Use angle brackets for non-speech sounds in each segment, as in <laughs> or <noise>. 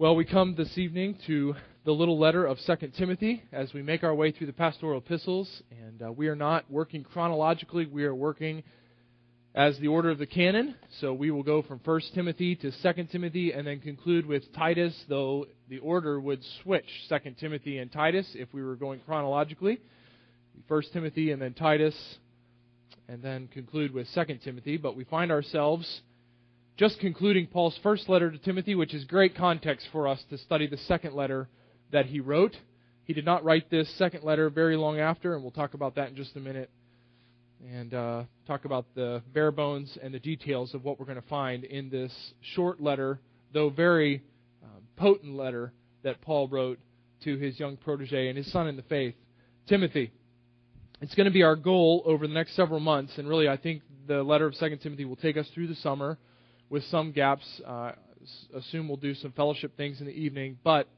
Well, we come this evening to the little letter of 2 Timothy as we make our way through the pastoral epistles. And uh, we are not working chronologically, we are working as the order of the canon. So we will go from 1 Timothy to 2 Timothy and then conclude with Titus, though the order would switch 2 Timothy and Titus if we were going chronologically. 1 Timothy and then Titus, and then conclude with 2 Timothy. But we find ourselves just concluding Paul's first letter to Timothy, which is great context for us to study the second letter that he wrote. He did not write this second letter very long after, and we'll talk about that in just a minute. And uh, talk about the bare bones and the details of what we're going to find in this short letter, though very uh, potent letter that Paul wrote to his young protege and his son in the faith, Timothy. It's going to be our goal over the next several months, and really, I think the letter of 2 Timothy will take us through the summer with some gaps. Uh, assume we'll do some fellowship things in the evening, but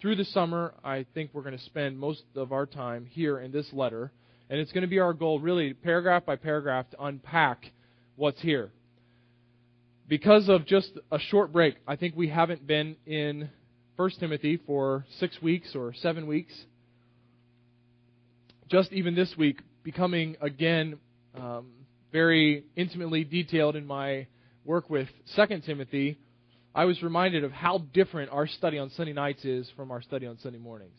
through the summer, I think we're going to spend most of our time here in this letter, and it's going to be our goal, really, paragraph by paragraph, to unpack what's here. Because of just a short break, I think we haven't been in 1 Timothy for six weeks or seven weeks. Just even this week, becoming again um, very intimately detailed in my work with 2 Timothy, I was reminded of how different our study on Sunday nights is from our study on Sunday mornings.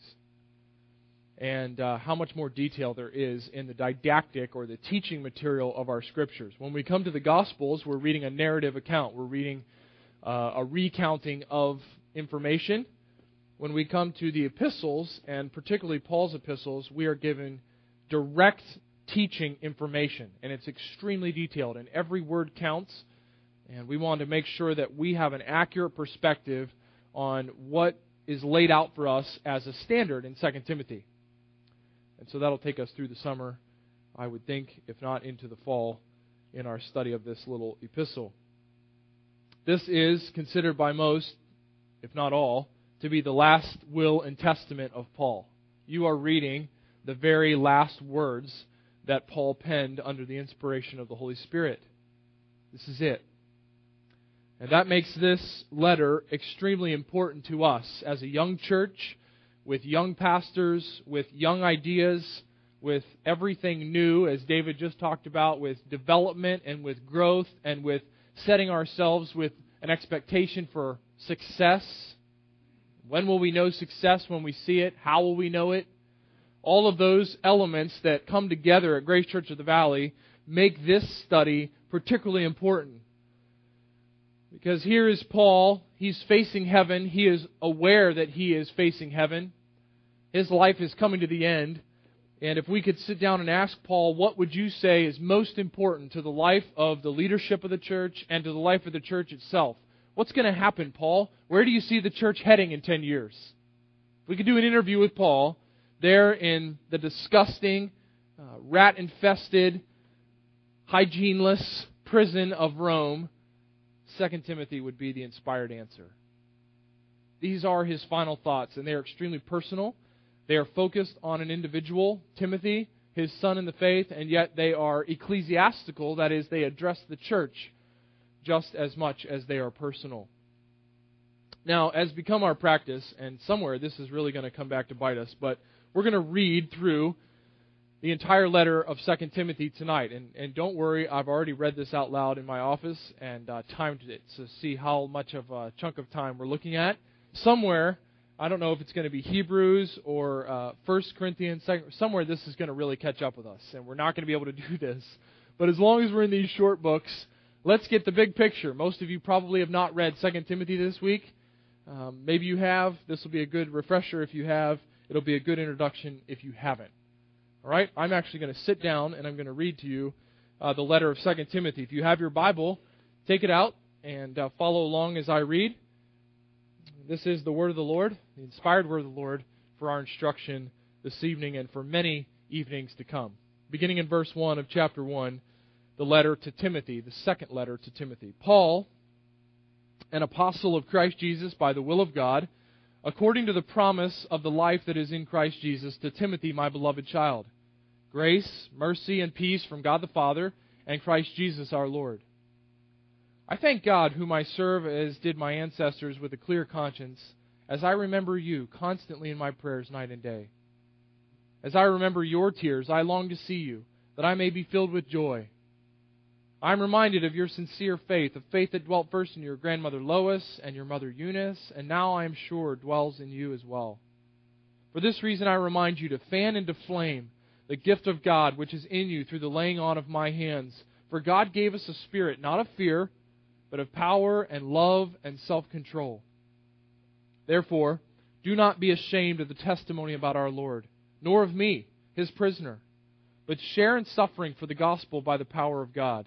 And uh, how much more detail there is in the didactic or the teaching material of our scriptures. When we come to the Gospels, we're reading a narrative account, we're reading uh, a recounting of information. When we come to the epistles, and particularly Paul's epistles, we are given direct teaching information, and it's extremely detailed, and every word counts and we want to make sure that we have an accurate perspective on what is laid out for us as a standard in 2 Timothy. And so that'll take us through the summer, I would think, if not into the fall, in our study of this little epistle. This is considered by most, if not all, to be the last will and testament of Paul. You are reading the very last words that Paul penned under the inspiration of the Holy Spirit. This is it. And that makes this letter extremely important to us as a young church, with young pastors, with young ideas, with everything new, as David just talked about, with development and with growth and with setting ourselves with an expectation for success. When will we know success when we see it? How will we know it? All of those elements that come together at Grace Church of the Valley make this study particularly important. Because here is Paul. He's facing heaven. He is aware that he is facing heaven. His life is coming to the end. And if we could sit down and ask Paul, what would you say is most important to the life of the leadership of the church and to the life of the church itself? What's going to happen, Paul? Where do you see the church heading in 10 years? We could do an interview with Paul there in the disgusting, uh, rat infested, hygieneless prison of Rome 2 Timothy would be the inspired answer. These are his final thoughts, and they are extremely personal. They are focused on an individual, Timothy, his son in the faith, and yet they are ecclesiastical, that is, they address the church just as much as they are personal. Now, as become our practice, and somewhere this is really going to come back to bite us, but we're going to read through the entire letter of 2 Timothy tonight. And, and don't worry, I've already read this out loud in my office and uh, timed it to see how much of a chunk of time we're looking at. Somewhere, I don't know if it's going to be Hebrews or uh, 1 Corinthians, somewhere this is going to really catch up with us. And we're not going to be able to <laughs> do this. But as long as we're in these short books, let's get the big picture. Most of you probably have not read 2 Timothy this week. Um, maybe you have. This will be a good refresher if you have. It'll be a good introduction if you haven't. All right? I'm actually going to sit down and I'm going to read to you uh, the letter of 2 Timothy. If you have your Bible, take it out and uh, follow along as I read. This is the word of the Lord, the inspired word of the Lord for our instruction this evening and for many evenings to come. Beginning in verse 1 of chapter 1, the letter to Timothy, the second letter to Timothy. Paul, an apostle of Christ Jesus by the will of God, according to the promise of the life that is in Christ Jesus, to Timothy, my beloved child. Grace, mercy, and peace from God the Father and Christ Jesus our Lord. I thank God, whom I serve as did my ancestors with a clear conscience, as I remember you constantly in my prayers night and day. As I remember your tears, I long to see you, that I may be filled with joy. I am reminded of your sincere faith, of faith that dwelt first in your grandmother Lois and your mother Eunice, and now I am sure dwells in you as well. For this reason I remind you to fan into flame the gift of God which is in you through the laying on of my hands. For God gave us a spirit not of fear, but of power and love and self control. Therefore, do not be ashamed of the testimony about our Lord, nor of me, his prisoner, but share in suffering for the gospel by the power of God,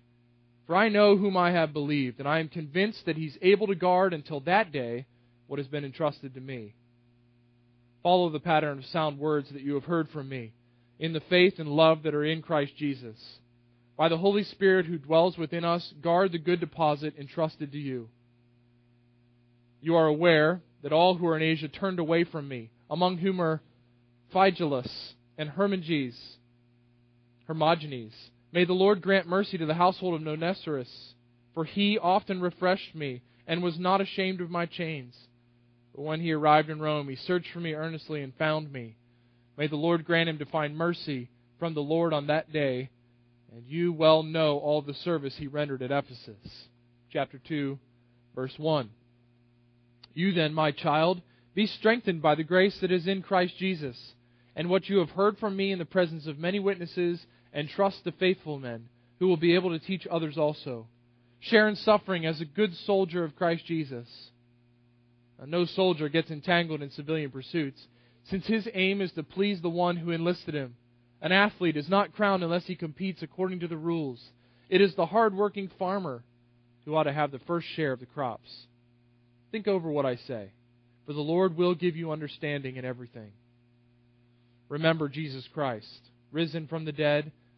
for I know whom I have believed, and I am convinced that he's able to guard until that day what has been entrusted to me. Follow the pattern of sound words that you have heard from me, in the faith and love that are in Christ Jesus by the Holy Spirit who dwells within us, guard the good deposit entrusted to you. You are aware that all who are in Asia turned away from me, among whom are Phygelus and Hermogenes. Hermogenes. May the Lord grant mercy to the household of Onesiphorus, for he often refreshed me and was not ashamed of my chains. But when he arrived in Rome, he searched for me earnestly and found me. May the Lord grant him to find mercy from the Lord on that day and you well know all the service he rendered at Ephesus. Chapter 2, verse 1. You then, my child, be strengthened by the grace that is in Christ Jesus, and what you have heard from me in the presence of many witnesses, and trust the faithful men, who will be able to teach others also. Share in suffering as a good soldier of Christ Jesus. Now, no soldier gets entangled in civilian pursuits, since his aim is to please the one who enlisted him. An athlete is not crowned unless he competes according to the rules. It is the hard-working farmer who ought to have the first share of the crops. Think over what I say, for the Lord will give you understanding in everything. Remember Jesus Christ, risen from the dead,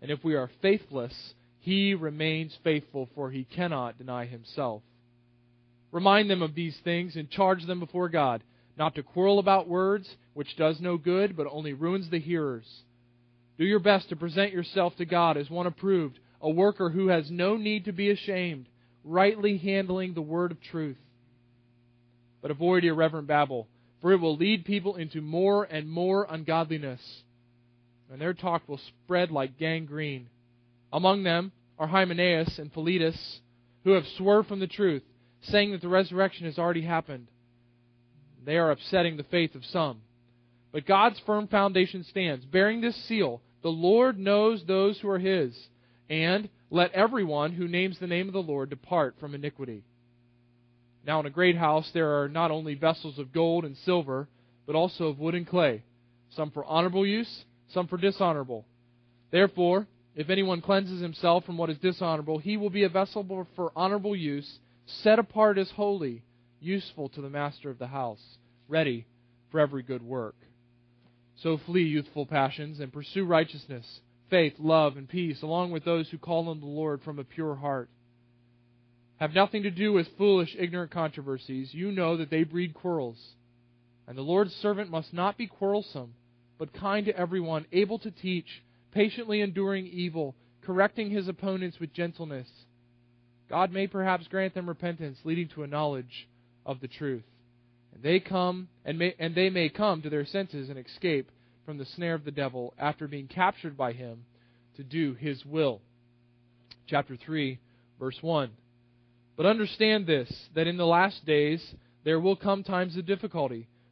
And if we are faithless, he remains faithful, for he cannot deny himself. Remind them of these things and charge them before God, not to quarrel about words, which does no good, but only ruins the hearers. Do your best to present yourself to God as one approved, a worker who has no need to be ashamed, rightly handling the word of truth. But avoid irreverent babble, for it will lead people into more and more ungodliness, and their talk will spread like gangrene. Among them are Hymenaeus and Philetus, who have swerved from the truth, saying that the resurrection has already happened. They are upsetting the faith of some. But God's firm foundation stands, bearing this seal the Lord knows those who are his, and let everyone who names the name of the Lord depart from iniquity. Now, in a great house there are not only vessels of gold and silver, but also of wood and clay, some for honorable use, some for dishonorable. Therefore, if anyone cleanses himself from what is dishonorable, he will be a vessel for honorable use, set apart as holy, useful to the master of the house, ready for every good work. So flee youthful passions and pursue righteousness, faith, love, and peace, along with those who call on the Lord from a pure heart. Have nothing to do with foolish, ignorant controversies. You know that they breed quarrels. And the Lord's servant must not be quarrelsome, but kind to everyone, able to teach, patiently enduring evil, correcting his opponents with gentleness. God may perhaps grant them repentance, leading to a knowledge of the truth and they come and, may, and they may come to their senses and escape from the snare of the devil after being captured by him to do his will. Chapter 3, verse 1. But understand this that in the last days there will come times of difficulty,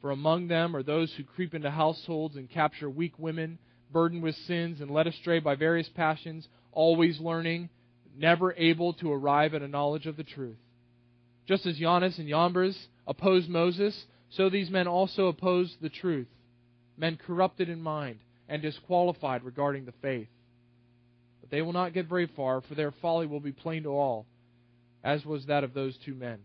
For among them are those who creep into households and capture weak women, burdened with sins and led astray by various passions, always learning, never able to arrive at a knowledge of the truth. Just as Jannes and Jambres opposed Moses, so these men also opposed the truth, men corrupted in mind and disqualified regarding the faith. But they will not get very far, for their folly will be plain to all, as was that of those two men.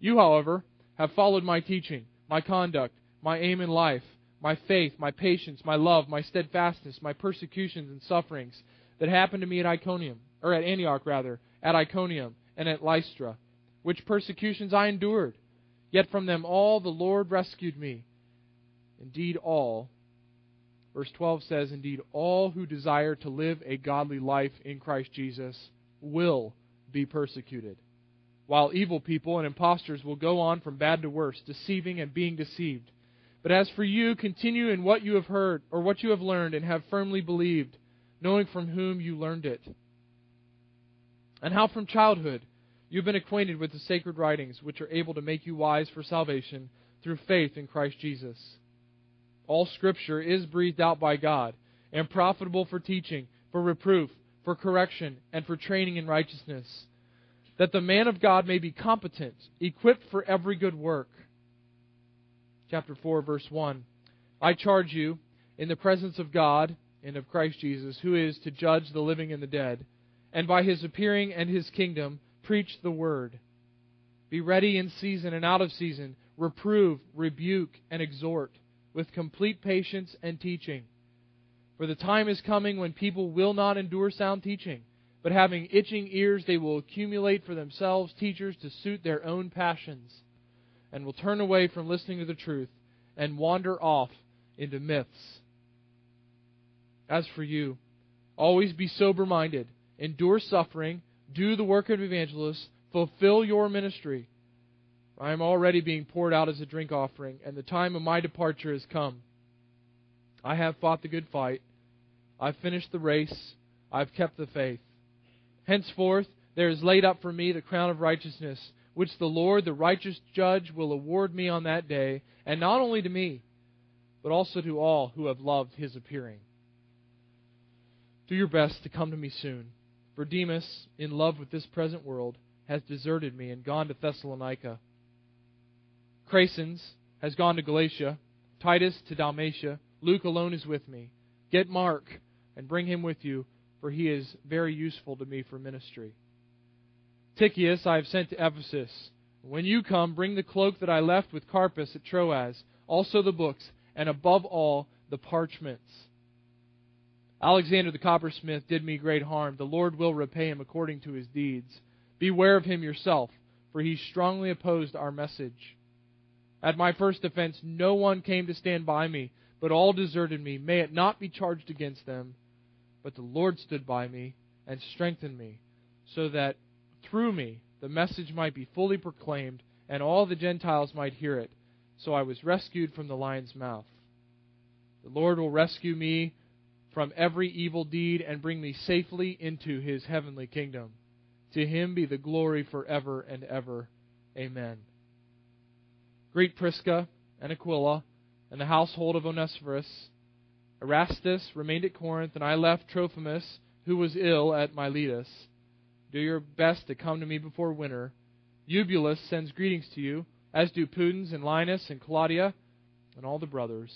You, however, have followed my teaching, my conduct, my aim in life, my faith, my patience, my love, my steadfastness, my persecutions and sufferings that happened to me at Iconium, or at Antioch rather, at Iconium and at Lystra, which persecutions I endured. Yet from them all the Lord rescued me. Indeed, all. Verse 12 says, Indeed, all who desire to live a godly life in Christ Jesus will be persecuted while evil people and impostors will go on from bad to worse, deceiving and being deceived. But as for you, continue in what you have heard, or what you have learned, and have firmly believed, knowing from whom you learned it. And how from childhood you have been acquainted with the sacred writings, which are able to make you wise for salvation through faith in Christ Jesus. All Scripture is breathed out by God, and profitable for teaching, for reproof, for correction, and for training in righteousness that the man of God may be competent, equipped for every good work. Chapter 4, verse 1. I charge you, in the presence of God and of Christ Jesus, who is to judge the living and the dead, and by his appearing and his kingdom, preach the word. Be ready in season and out of season, reprove, rebuke, and exhort, with complete patience and teaching. For the time is coming when people will not endure sound teaching but having itching ears, they will accumulate for themselves teachers to suit their own passions, and will turn away from listening to the truth and wander off into myths. As for you, always be sober minded, endure suffering, do the work of evangelists, fulfill your ministry. I am already being poured out as a drink offering, and the time of my departure has come. I have fought the good fight. I've finished the race. I've kept the faith. Henceforth there is laid up for me the crown of righteousness, which the Lord, the righteous judge, will award me on that day, and not only to me, but also to all who have loved his appearing. Do your best to come to me soon, for Demas, in love with this present world, has deserted me and gone to Thessalonica. Crescens has gone to Galatia, Titus to Dalmatia, Luke alone is with me. Get Mark and bring him with you for he is very useful to me for ministry. Tychicus I have sent to Ephesus. When you come, bring the cloak that I left with Carpus at Troas, also the books, and above all, the parchments. Alexander the coppersmith did me great harm. The Lord will repay him according to his deeds. Beware of him yourself, for he strongly opposed our message. At my first offense, no one came to stand by me, but all deserted me. May it not be charged against them. But the Lord stood by me and strengthened me, so that through me the message might be fully proclaimed, and all the Gentiles might hear it. So I was rescued from the lion's mouth. The Lord will rescue me from every evil deed and bring me safely into his heavenly kingdom. To him be the glory forever and ever. Amen. Greet Prisca and Aquila and the household of Onesiphorus. Erastus remained at Corinth, and I left Trophimus, who was ill, at Miletus. Do your best to come to me before winter. Eubulus sends greetings to you, as do Pudens and Linus and Claudia and all the brothers.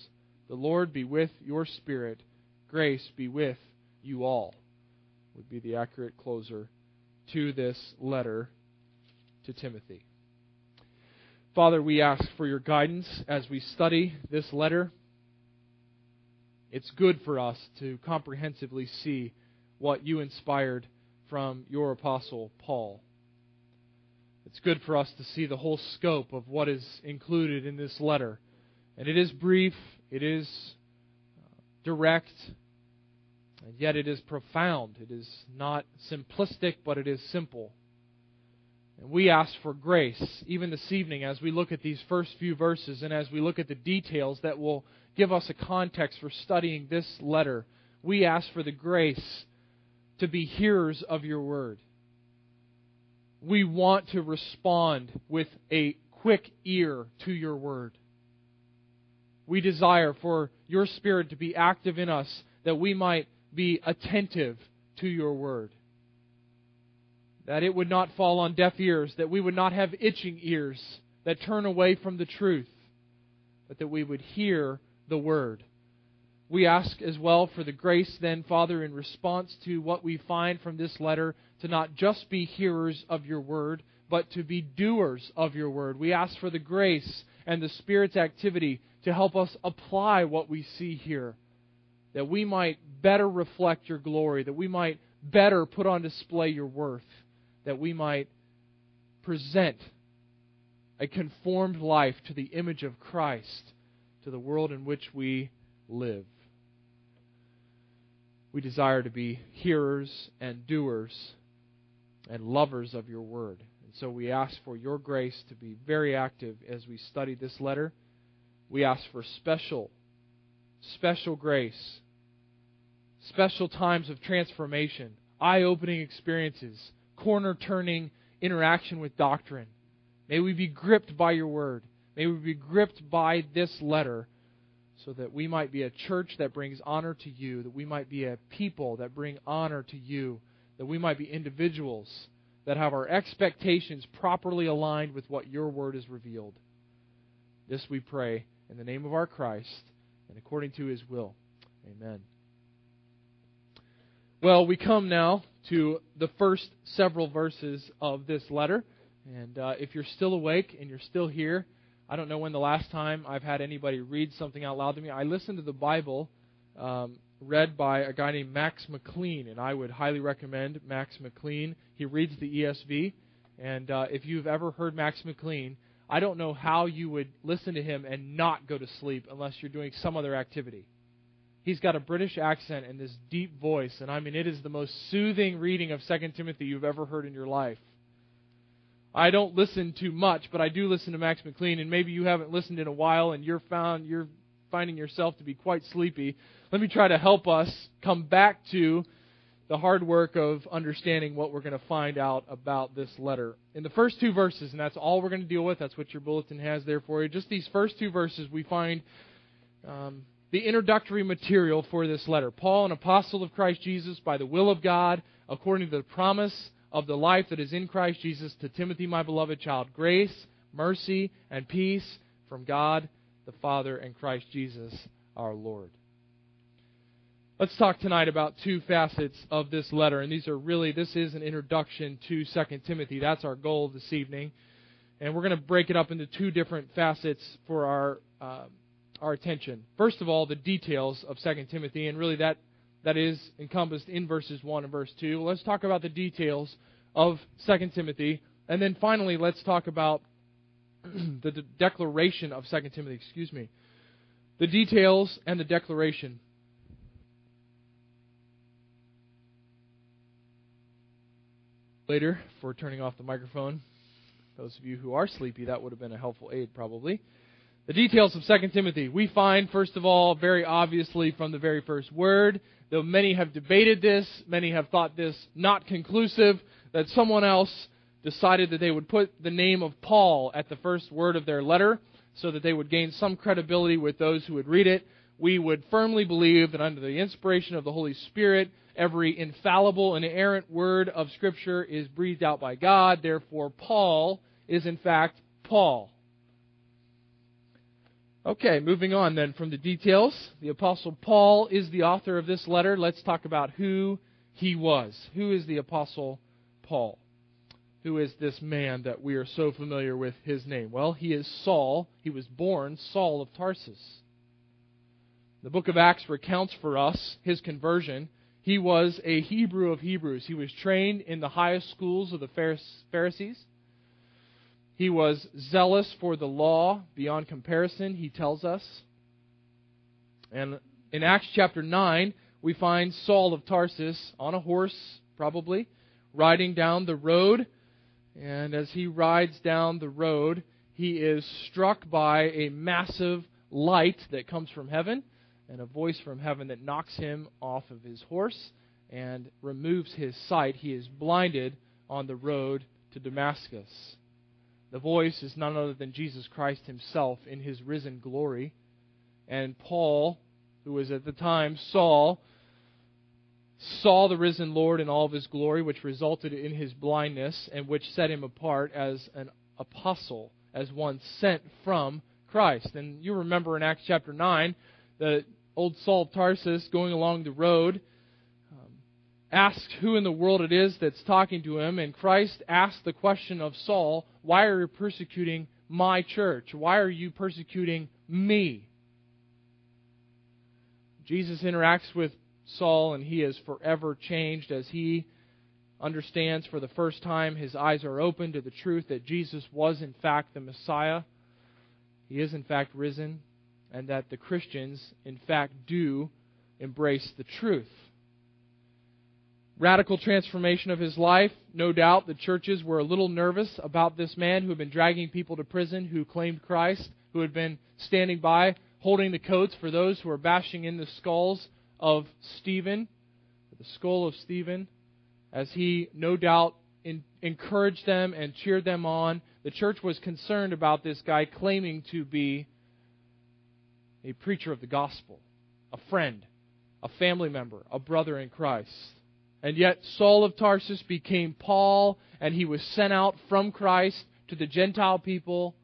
The Lord be with your spirit. Grace be with you all. Would be the accurate closer to this letter to Timothy. Father, we ask for your guidance as we study this letter it's good for us to comprehensively see what you inspired from your apostle Paul. it's good for us to see the whole scope of what is included in this letter. And it is brief, it is uh, direct, and yet it is profound. It is not simplistic, but it is simple. And we ask for grace, even this evening, as we look at these first few verses and as we look at the details that will give us a context for studying this letter. We ask for the grace to be hearers of your word. We want to respond with a quick ear to your word. We desire for your spirit to be active in us that we might be attentive to your word that it would not fall on deaf ears, that we would not have itching ears that turn away from the truth, but that we would hear the word. We ask as well for the grace, then, Father, in response to what we find from this letter, to not just be hearers of your word, but to be doers of your word. We ask for the grace and the Spirit's activity to help us apply what we see here, that we might better reflect your glory, that we might better put on display your worth that we might present a conformed life to the image of Christ to the world in which we live. We desire to be hearers and doers and lovers of your word. And so we ask for your grace to be very active as we study this letter. We ask for special, special grace, special times of transformation, eye opening experiences corner turning interaction with doctrine. May we be gripped by your word. May we be gripped by this letter so that we might be a church that brings honor to you, that we might be a people that bring honor to you, that we might be individuals that have our expectations properly aligned with what your word has revealed. This we pray in the name of our Christ and according to his will. Amen. Well, we come now to the first several verses of this letter. And uh, if you're still awake and you're still here, I don't know when the last time I've had anybody read something out loud to me. I listened to the Bible um, read by a guy named Max McLean, and I would highly recommend Max McLean. He reads the ESV, and uh, if you've ever heard Max McLean, I don't know how you would listen to him and not go to sleep unless you're doing some other activity. He's got a British accent and this deep voice, and I mean, it is the most soothing reading of 2 Timothy you've ever heard in your life. I don't listen to much, but I do listen to Max McLean, and maybe you haven't listened in a while and you're found you're finding yourself to be quite sleepy. Let me try to help us come back to the hard work of understanding what we're going to find out about this letter. In the first two verses, and that's all we're going to deal with, that's what your bulletin has there for you. Just these first two verses, we find um, the introductory material for this letter. Paul, an apostle of Christ Jesus, by the will of God, according to the promise of the life that is in Christ Jesus, to Timothy, my beloved child, grace, mercy, and peace from God the Father and Christ Jesus our Lord. Let's talk tonight about two facets of this letter, and these are really, this is an introduction to 2 Timothy. That's our goal this evening. And we're going to break it up into two different facets for our. Uh, our attention. First of all, the details of 2 Timothy, and really that, that is encompassed in verses 1 and verse 2. Let's talk about the details of 2 Timothy. And then finally, let's talk about <clears throat> the de- declaration of 2 Timothy, excuse me. The details and the declaration. Later, for turning off the microphone. Those of you who are sleepy, that would have been a helpful aid, probably. The details of 2 Timothy. We find, first of all, very obviously from the very first word, though many have debated this, many have thought this not conclusive, that someone else decided that they would put the name of Paul at the first word of their letter so that they would gain some credibility with those who would read it. We would firmly believe that under the inspiration of the Holy Spirit, every infallible and errant word of Scripture is breathed out by God. Therefore, Paul is in fact Paul. Okay, moving on then from the details. The Apostle Paul is the author of this letter. Let's talk about who he was. Who is the Apostle Paul? Who is this man that we are so familiar with his name? Well, he is Saul. He was born Saul of Tarsus. The book of Acts recounts for us his conversion. He was a Hebrew of Hebrews. He was trained in the highest schools of the Pharisees. He was zealous for the law beyond comparison, he tells us. And in Acts chapter 9, we find Saul of Tarsus on a horse, probably, riding down the road. And as he rides down the road, he is struck by a massive light that comes from heaven and a voice from heaven that knocks him off of his horse and removes his sight. He is blinded on the road to Damascus. The voice is none other than Jesus Christ himself in his risen glory. And Paul, who was at the time Saul, saw the risen Lord in all of his glory, which resulted in his blindness and which set him apart as an apostle, as one sent from Christ. And you remember in Acts chapter 9, the old Saul of Tarsus going along the road asks who in the world it is that's talking to him, and Christ asks the question of Saul, Why are you persecuting my church? Why are you persecuting me? Jesus interacts with Saul, and he is forever changed as he understands for the first time his eyes are open to the truth that Jesus was, in fact, the Messiah. He is, in fact, risen, and that the Christians, in fact, do embrace the truth radical transformation of his life. No doubt the churches were a little nervous about this man who had been dragging people to prison, who claimed Christ, who had been standing by holding the coats for those who were bashing in the skulls of Stephen, the skull of Stephen, as he no doubt in, encouraged them and cheered them on. The church was concerned about this guy claiming to be a preacher of the gospel, a friend, a family member, a brother in Christ. And yet Saul of Tarsus became Paul, and he was sent out from Christ to the Gentile people.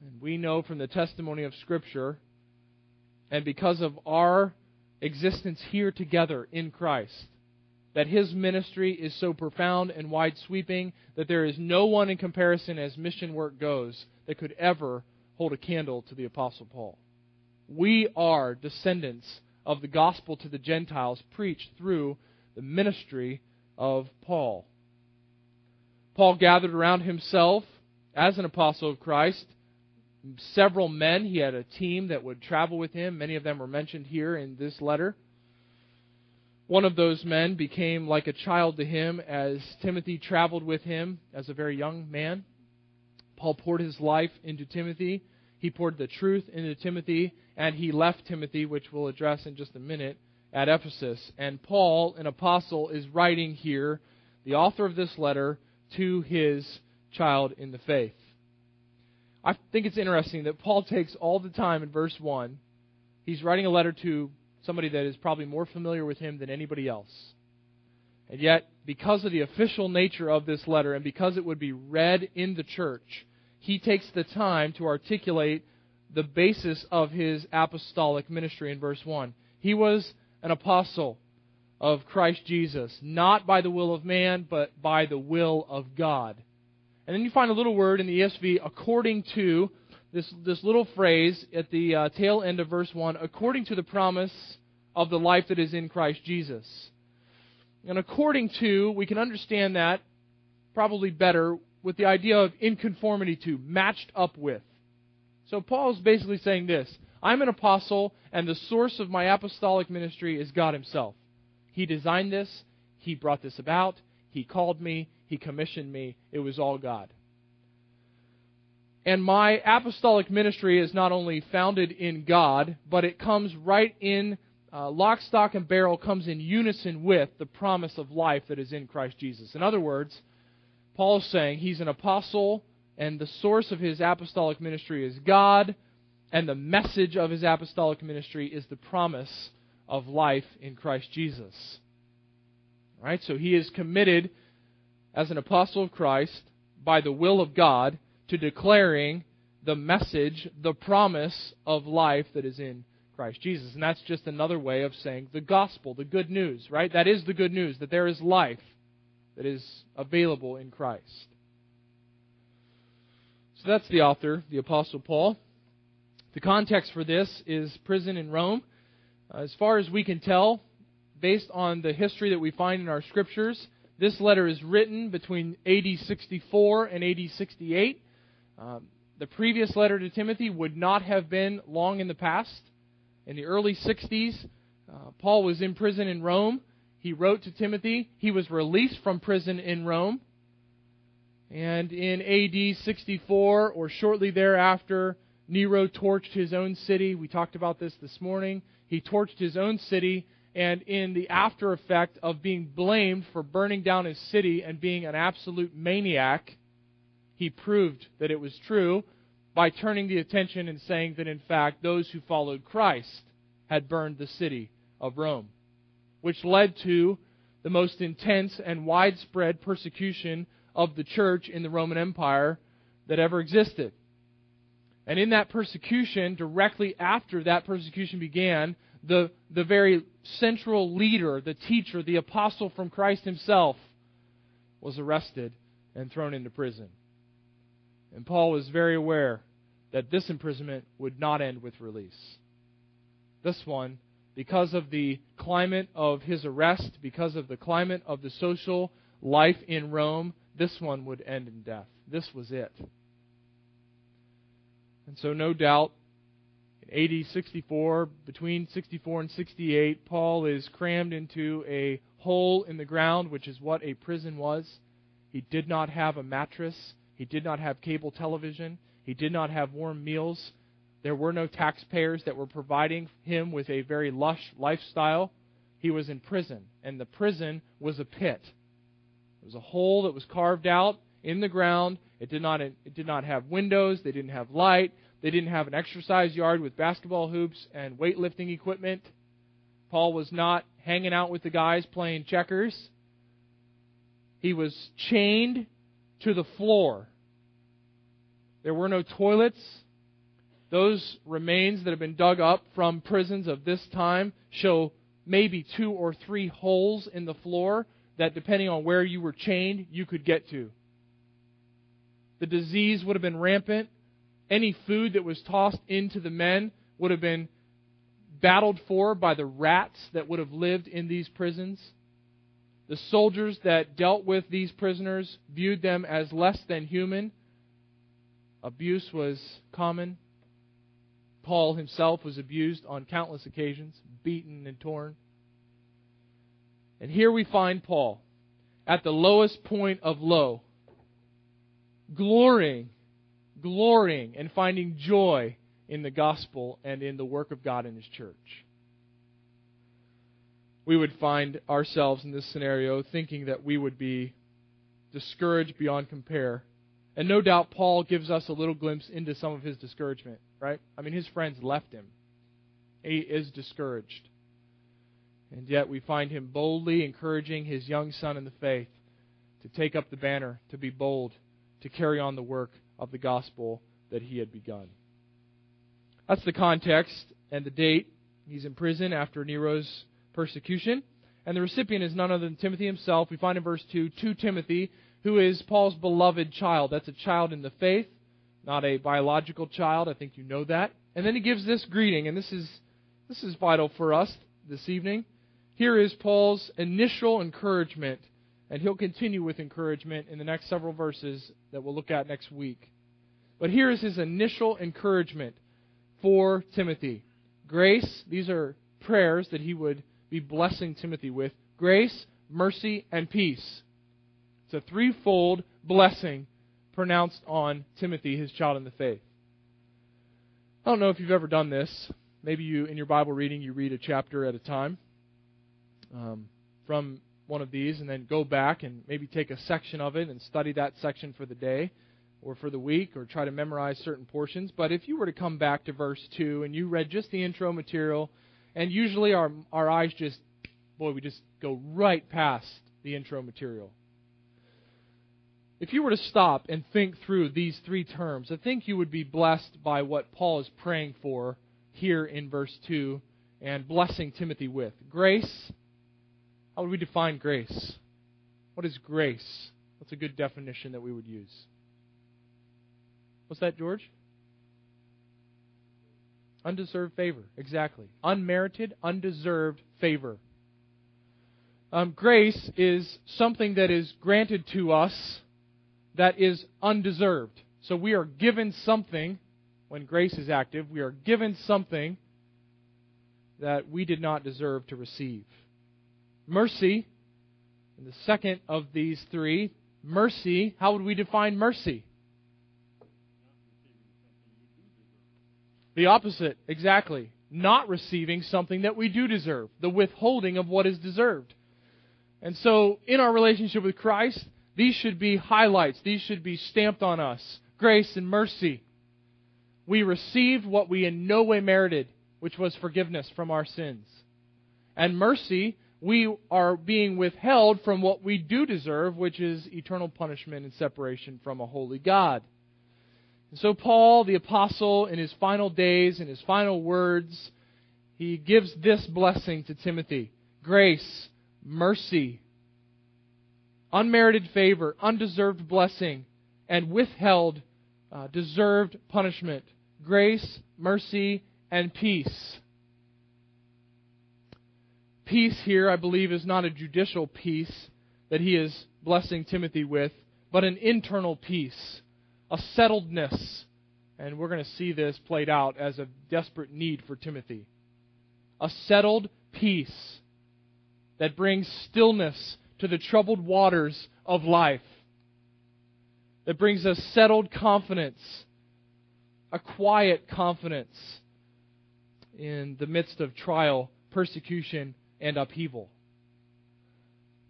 And we know from the testimony of Scripture, and because of our existence here together in Christ, that his ministry is so profound and wide sweeping that there is no one in comparison as mission work goes that could ever hold a candle to the Apostle Paul. We are descendants of the gospel to the Gentiles preached through the ministry of Paul. Paul gathered around himself, as an apostle of Christ, several men. He had a team that would travel with him. Many of them were mentioned here in this letter. One of those men became like a child to him as Timothy traveled with him as a very young man. Paul poured his life into Timothy. He poured the truth into Timothy, and he left Timothy, which we'll address in just a minute, at Ephesus. And Paul, an apostle, is writing here, the author of this letter, to his child in the faith. I think it's interesting that Paul takes all the time in verse 1. He's writing a letter to somebody that is probably more familiar with him than anybody else. And yet, because of the official nature of this letter and because it would be read in the church, he takes the time to articulate the basis of his apostolic ministry in verse 1. He was an apostle of Christ Jesus, not by the will of man, but by the will of God. And then you find a little word in the ESV, according to, this, this little phrase at the uh, tail end of verse 1, according to the promise of the life that is in Christ Jesus. And according to, we can understand that probably better with the idea of in conformity to, matched up with. So Paul is basically saying this I'm an apostle, and the source of my apostolic ministry is God Himself. He designed this, He brought this about, He called me, He commissioned me. It was all God. And my apostolic ministry is not only founded in God, but it comes right in, uh, lock, stock, and barrel comes in unison with the promise of life that is in Christ Jesus. In other words, Paul is saying he's an apostle, and the source of his apostolic ministry is God and the message of his apostolic ministry is the promise of life in Christ Jesus. Right? So he is committed as an apostle of Christ by the will of God to declaring the message, the promise of life that is in Christ Jesus. And that's just another way of saying the gospel, the good news, right? That is the good news, that there is life that is available in Christ. So that's the author, the Apostle Paul. The context for this is prison in Rome. Uh, as far as we can tell, based on the history that we find in our scriptures, this letter is written between AD 64 and AD 68. Um, the previous letter to Timothy would not have been long in the past. In the early 60s, uh, Paul was in prison in Rome. He wrote to Timothy. He was released from prison in Rome. And in AD 64, or shortly thereafter, Nero torched his own city. We talked about this this morning. He torched his own city, and in the after effect of being blamed for burning down his city and being an absolute maniac, he proved that it was true by turning the attention and saying that, in fact, those who followed Christ had burned the city of Rome, which led to the most intense and widespread persecution of the church in the Roman Empire that ever existed. And in that persecution, directly after that persecution began, the, the very central leader, the teacher, the apostle from Christ himself, was arrested and thrown into prison. And Paul was very aware that this imprisonment would not end with release. This one, because of the climate of his arrest, because of the climate of the social life in Rome, this one would end in death. This was it. And so, no doubt, in AD 64, between 64 and 68, Paul is crammed into a hole in the ground, which is what a prison was. He did not have a mattress, he did not have cable television, he did not have warm meals. There were no taxpayers that were providing him with a very lush lifestyle. He was in prison, and the prison was a pit. It was a hole that was carved out in the ground. It did not it did not have windows, they didn't have light, they didn't have an exercise yard with basketball hoops and weightlifting equipment. Paul was not hanging out with the guys playing checkers. He was chained to the floor. There were no toilets. Those remains that have been dug up from prisons of this time show maybe two or three holes in the floor that, depending on where you were chained, you could get to. The disease would have been rampant. Any food that was tossed into the men would have been battled for by the rats that would have lived in these prisons. The soldiers that dealt with these prisoners viewed them as less than human. Abuse was common. Paul himself was abused on countless occasions, beaten and torn. And here we find Paul at the lowest point of low, glorying, glorying, and finding joy in the gospel and in the work of God in His church. We would find ourselves in this scenario thinking that we would be discouraged beyond compare. And no doubt Paul gives us a little glimpse into some of his discouragement, right? I mean, his friends left him. He is discouraged. And yet we find him boldly encouraging his young son in the faith to take up the banner, to be bold, to carry on the work of the gospel that he had begun. That's the context and the date. He's in prison after Nero's persecution. And the recipient is none other than Timothy himself. We find in verse 2 to Timothy, who is Paul's beloved child. That's a child in the faith, not a biological child. I think you know that. And then he gives this greeting, and this is, this is vital for us this evening. Here is Paul's initial encouragement, and he'll continue with encouragement in the next several verses that we'll look at next week. But here is his initial encouragement for Timothy. Grace, these are prayers that he would be blessing Timothy with. Grace, mercy, and peace. It's a threefold blessing pronounced on Timothy, his child in the faith. I don't know if you've ever done this. Maybe you, in your Bible reading, you read a chapter at a time um, from one of these and then go back and maybe take a section of it and study that section for the day or for the week or try to memorize certain portions. But if you were to come back to verse 2 and you read just the intro material, and usually our, our eyes just, boy, we just go right past the intro material. If you were to stop and think through these three terms, I think you would be blessed by what Paul is praying for here in verse 2 and blessing Timothy with. Grace, how would we define grace? What is grace? What's a good definition that we would use? What's that, George? Undeserved favor. Exactly. Unmerited, undeserved favor. Um, grace is something that is granted to us that is undeserved. So we are given something when grace is active. We are given something that we did not deserve to receive. Mercy, and the second of these three, mercy, how would we define mercy? The opposite, exactly. Not receiving something that we do deserve, the withholding of what is deserved. And so, in our relationship with Christ, these should be highlights. These should be stamped on us grace and mercy. We received what we in no way merited, which was forgiveness from our sins. And mercy, we are being withheld from what we do deserve, which is eternal punishment and separation from a holy God. And so, Paul, the apostle, in his final days, in his final words, he gives this blessing to Timothy grace, mercy, unmerited favor, undeserved blessing, and withheld uh, deserved punishment. Grace, mercy, and peace. Peace here, I believe, is not a judicial peace that he is blessing Timothy with, but an internal peace a settledness. And we're going to see this played out as a desperate need for Timothy. A settled peace that brings stillness to the troubled waters of life, that brings a settled confidence, a quiet confidence in the midst of trial, persecution, and upheaval.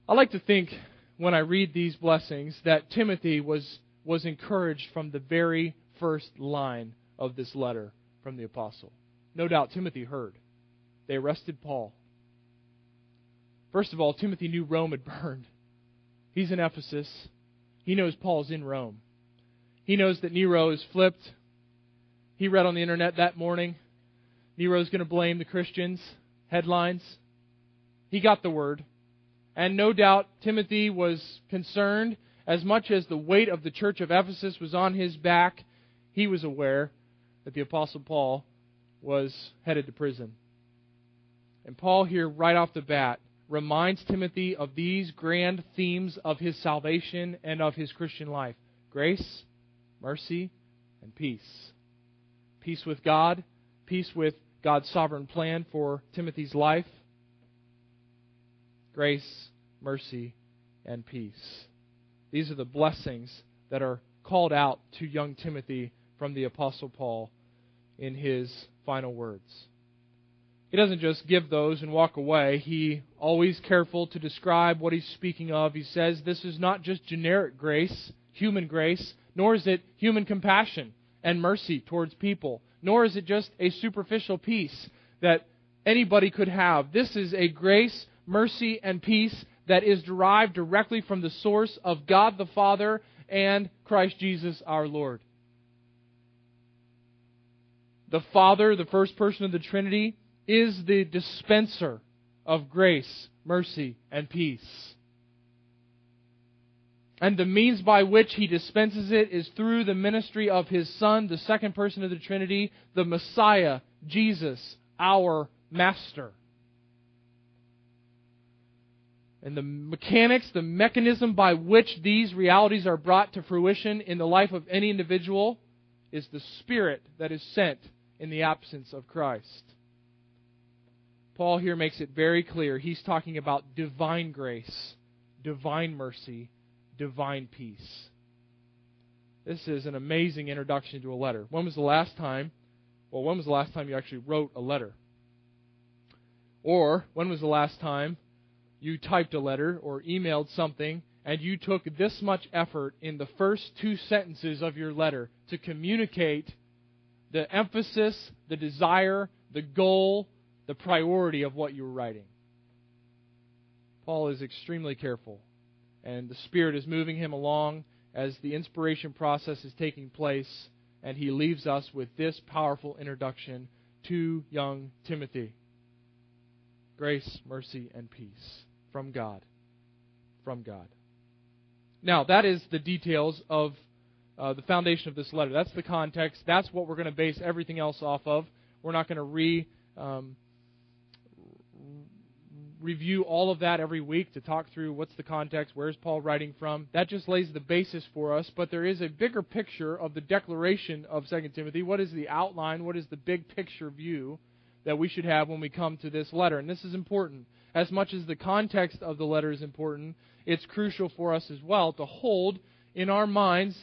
I like to think when I read these blessings that Timothy was was encouraged from the very first line of this letter from the apostle. No doubt Timothy heard. They arrested Paul. First of all, Timothy knew Rome had <laughs> burned. He's in Ephesus. He knows Paul's in Rome. He knows that Nero is flipped. He read on the internet that morning Nero's going to blame the Christians. Headlines. He got the word. And no doubt Timothy was concerned as much as the weight of the church of Ephesus was on his back, he was aware that the Apostle Paul was headed to prison. And Paul, here, right off the bat, reminds Timothy of these grand themes of his salvation and of his Christian life grace, mercy, and peace. Peace with God, peace with God's sovereign plan for Timothy's life, grace, mercy, and peace. These are the blessings that are called out to young Timothy from the Apostle Paul in his final words. He doesn't just give those and walk away. He always careful to describe what he's speaking of. He says this is not just generic grace, human grace, nor is it human compassion and mercy towards people, nor is it just a superficial peace that anybody could have. This is a grace, mercy, and peace that is derived directly from the source of God the Father and Christ Jesus our Lord. The Father, the first person of the Trinity, is the dispenser of grace, mercy, and peace. And the means by which he dispenses it is through the ministry of his Son, the second person of the Trinity, the Messiah, Jesus, our Master. And the mechanics, the mechanism by which these realities are brought to fruition in the life of any individual is the Spirit that is sent in the absence of Christ. Paul here makes it very clear. He's talking about divine grace, divine mercy, divine peace. This is an amazing introduction to a letter. When was the last time? Well, when was the last time you actually wrote a letter? Or when was the last time you typed a letter or emailed something and you took this much effort in the first two sentences of your letter to communicate the emphasis, the desire, the goal, the priority of what you were writing. Paul is extremely careful, and the Spirit is moving him along as the inspiration process is taking place, and he leaves us with this powerful introduction to young Timothy grace, mercy, and peace from God. From God. Now, that is the details of uh, the foundation of this letter. That's the context. That's what we're going to base everything else off of. We're not going to re um, review all of that every week to talk through what's the context, where's Paul writing from. That just lays the basis for us, but there is a bigger picture of the declaration of 2 Timothy. What is the outline? What is the big picture view that we should have when we come to this letter? And this is important. As much as the context of the letter is important, it's crucial for us as well to hold in our minds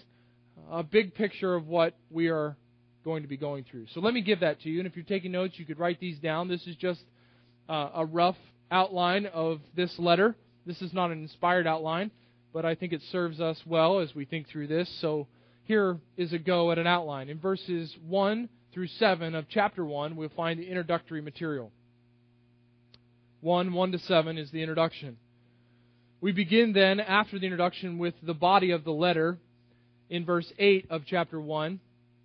a big picture of what we are going to be going through. So let me give that to you. And if you're taking notes, you could write these down. This is just uh, a rough outline of this letter. This is not an inspired outline, but I think it serves us well as we think through this. So here is a go at an outline. In verses 1 through 7 of chapter 1, we'll find the introductory material. 1 1 to 7 is the introduction. We begin then, after the introduction, with the body of the letter in verse 8 of chapter 1,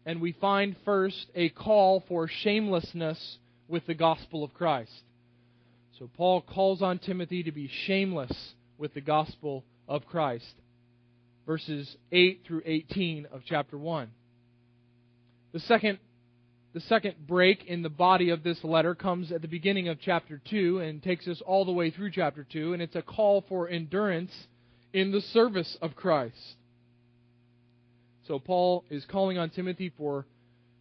and we find first a call for shamelessness with the gospel of Christ. So Paul calls on Timothy to be shameless with the gospel of Christ. Verses 8 through 18 of chapter 1. The second the second break in the body of this letter comes at the beginning of chapter 2 and takes us all the way through chapter 2, and it's a call for endurance in the service of Christ. So Paul is calling on Timothy for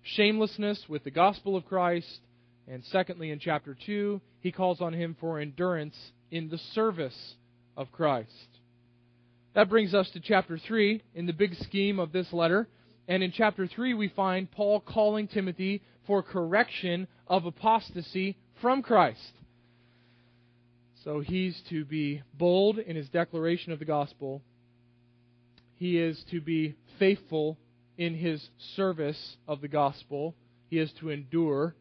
shamelessness with the gospel of Christ and secondly, in chapter 2, he calls on him for endurance in the service of Christ. That brings us to chapter 3 in the big scheme of this letter. And in chapter 3, we find Paul calling Timothy for correction of apostasy from Christ. So he's to be bold in his declaration of the gospel. He is to be faithful in his service of the gospel. He is to endure.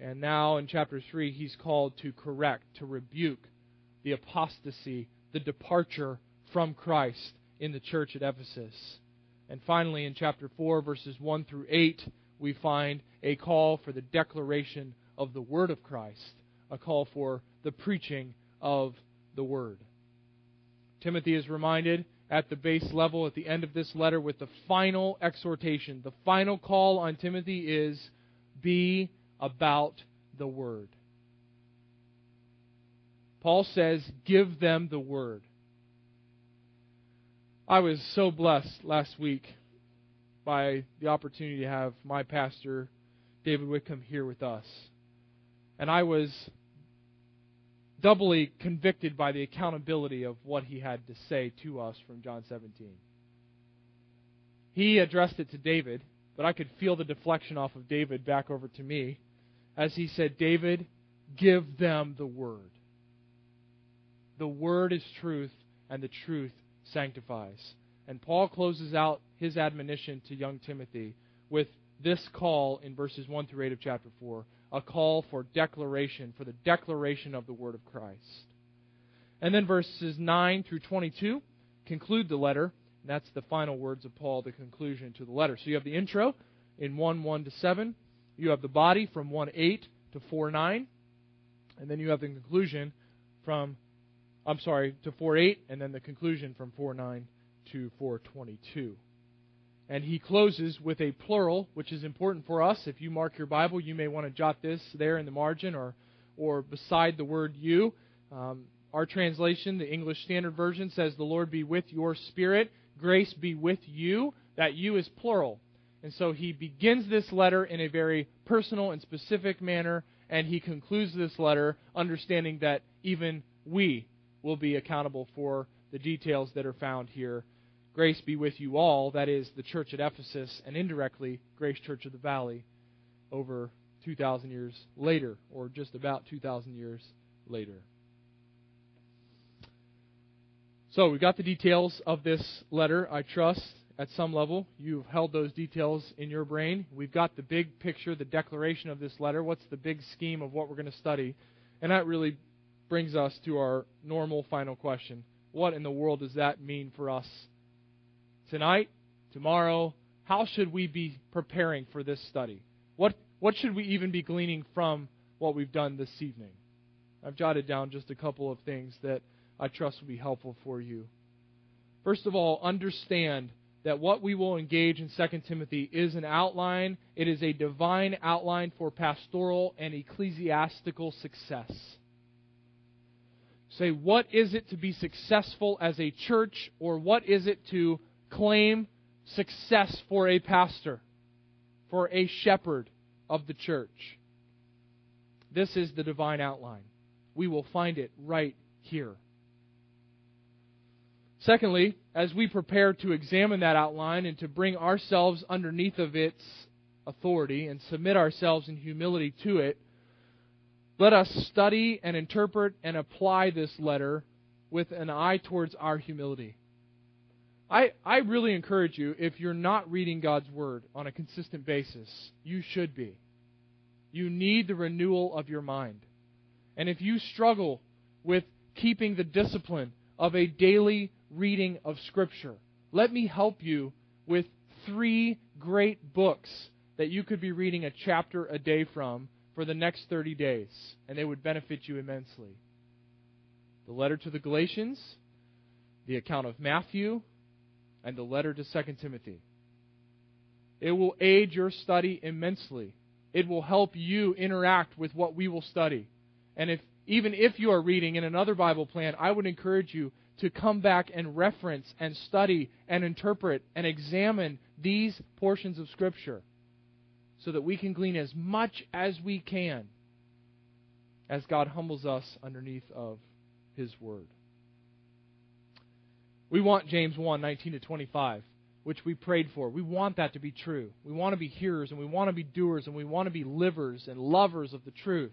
And now in chapter 3, he's called to correct, to rebuke the apostasy, the departure from Christ in the church at Ephesus. And finally, in chapter 4, verses 1 through 8, we find a call for the declaration of the Word of Christ, a call for the preaching of the Word. Timothy is reminded at the base level at the end of this letter with the final exhortation. The final call on Timothy is be about the Word. Paul says, Give them the Word. I was so blessed last week by the opportunity to have my pastor, David Wickham, here with us. And I was doubly convicted by the accountability of what he had to say to us from John 17. He addressed it to David, but I could feel the deflection off of David back over to me as he said, David, give them the word. The word is truth, and the truth sanctifies. And Paul closes out his admonition to young Timothy with this call in verses 1 through 8 of chapter 4 a call for declaration, for the declaration of the word of Christ. And then verses 9 through 22 conclude the letter. And that's the final words of Paul, the conclusion to the letter. So you have the intro in 1 1 to 7. You have the body from 1 8 to 4 9. And then you have the conclusion from, I'm sorry, to 4:8, and then the conclusion from 4:9 to 422. And he closes with a plural, which is important for us. If you mark your Bible, you may want to jot this there in the margin or, or beside the word you. Um, our translation, the English Standard Version, says, The Lord be with your spirit, grace be with you. That you is plural. And so he begins this letter in a very personal and specific manner, and he concludes this letter understanding that even we will be accountable for the details that are found here. Grace be with you all, that is, the church at Ephesus, and indirectly, Grace Church of the Valley, over 2,000 years later, or just about 2,000 years later. So, we've got the details of this letter, I trust at some level. You've held those details in your brain. We've got the big picture, the declaration of this letter. What's the big scheme of what we're going to study? And that really brings us to our normal final question What in the world does that mean for us tonight, tomorrow? How should we be preparing for this study? What, what should we even be gleaning from what we've done this evening? I've jotted down just a couple of things that I trust will be helpful for you. First of all, understand that what we will engage in 2 Timothy is an outline. It is a divine outline for pastoral and ecclesiastical success. Say, what is it to be successful as a church, or what is it to claim success for a pastor, for a shepherd of the church? This is the divine outline. We will find it right here. Secondly, as we prepare to examine that outline and to bring ourselves underneath of its authority and submit ourselves in humility to it, let us study and interpret and apply this letter with an eye towards our humility. I, I really encourage you, if you're not reading God's Word on a consistent basis, you should be. You need the renewal of your mind. And if you struggle with keeping the discipline of a daily reading of Scripture, let me help you with three great books that you could be reading a chapter a day from for the next 30 days, and they would benefit you immensely. The letter to the Galatians, the account of Matthew, and the letter to 2 Timothy. It will aid your study immensely. It will help you interact with what we will study. And if even if you are reading in another Bible plan, I would encourage you to come back and reference and study and interpret and examine these portions of Scripture so that we can glean as much as we can as God humbles us underneath of His Word. We want James 1 19 to 25, which we prayed for. We want that to be true. We want to be hearers and we want to be doers and we want to be livers and lovers of the truth.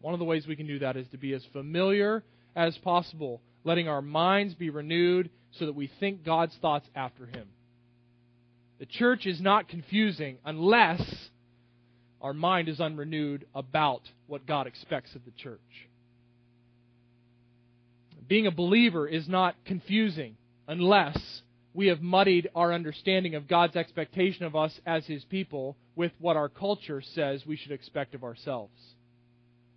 One of the ways we can do that is to be as familiar as possible, letting our minds be renewed so that we think God's thoughts after Him. The church is not confusing unless our mind is unrenewed about what God expects of the church. Being a believer is not confusing unless we have muddied our understanding of God's expectation of us as His people with what our culture says we should expect of ourselves.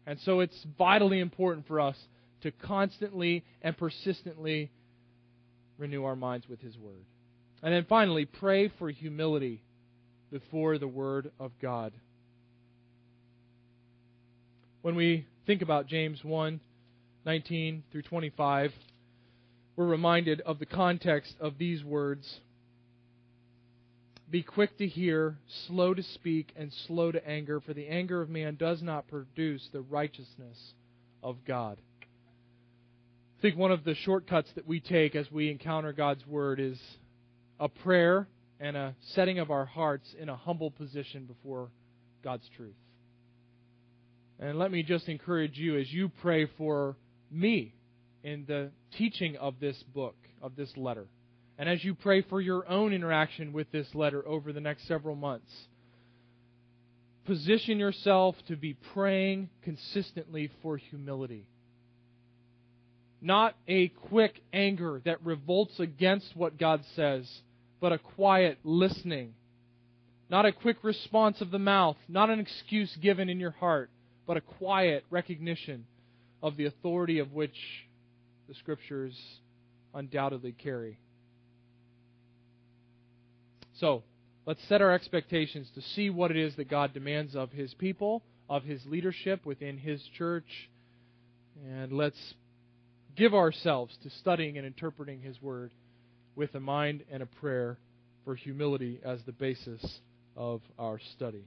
And so it's vitally important for us to constantly and persistently renew our minds with His Word. And then finally, pray for humility before the Word of God. When we think about James 1 19 through 25, we're reminded of the context of these words Be quick to hear, slow to speak, and slow to anger, for the anger of man does not produce the righteousness of God. I think one of the shortcuts that we take as we encounter God's Word is a prayer and a setting of our hearts in a humble position before God's truth. And let me just encourage you as you pray for me in the teaching of this book, of this letter, and as you pray for your own interaction with this letter over the next several months, position yourself to be praying consistently for humility. Not a quick anger that revolts against what God says but a quiet listening. Not a quick response of the mouth, not an excuse given in your heart, but a quiet recognition of the authority of which the Scriptures undoubtedly carry. So, let's set our expectations to see what it is that God demands of His people, of His leadership within His church, and let's give ourselves to studying and interpreting His Word with a mind and a prayer for humility as the basis of our study.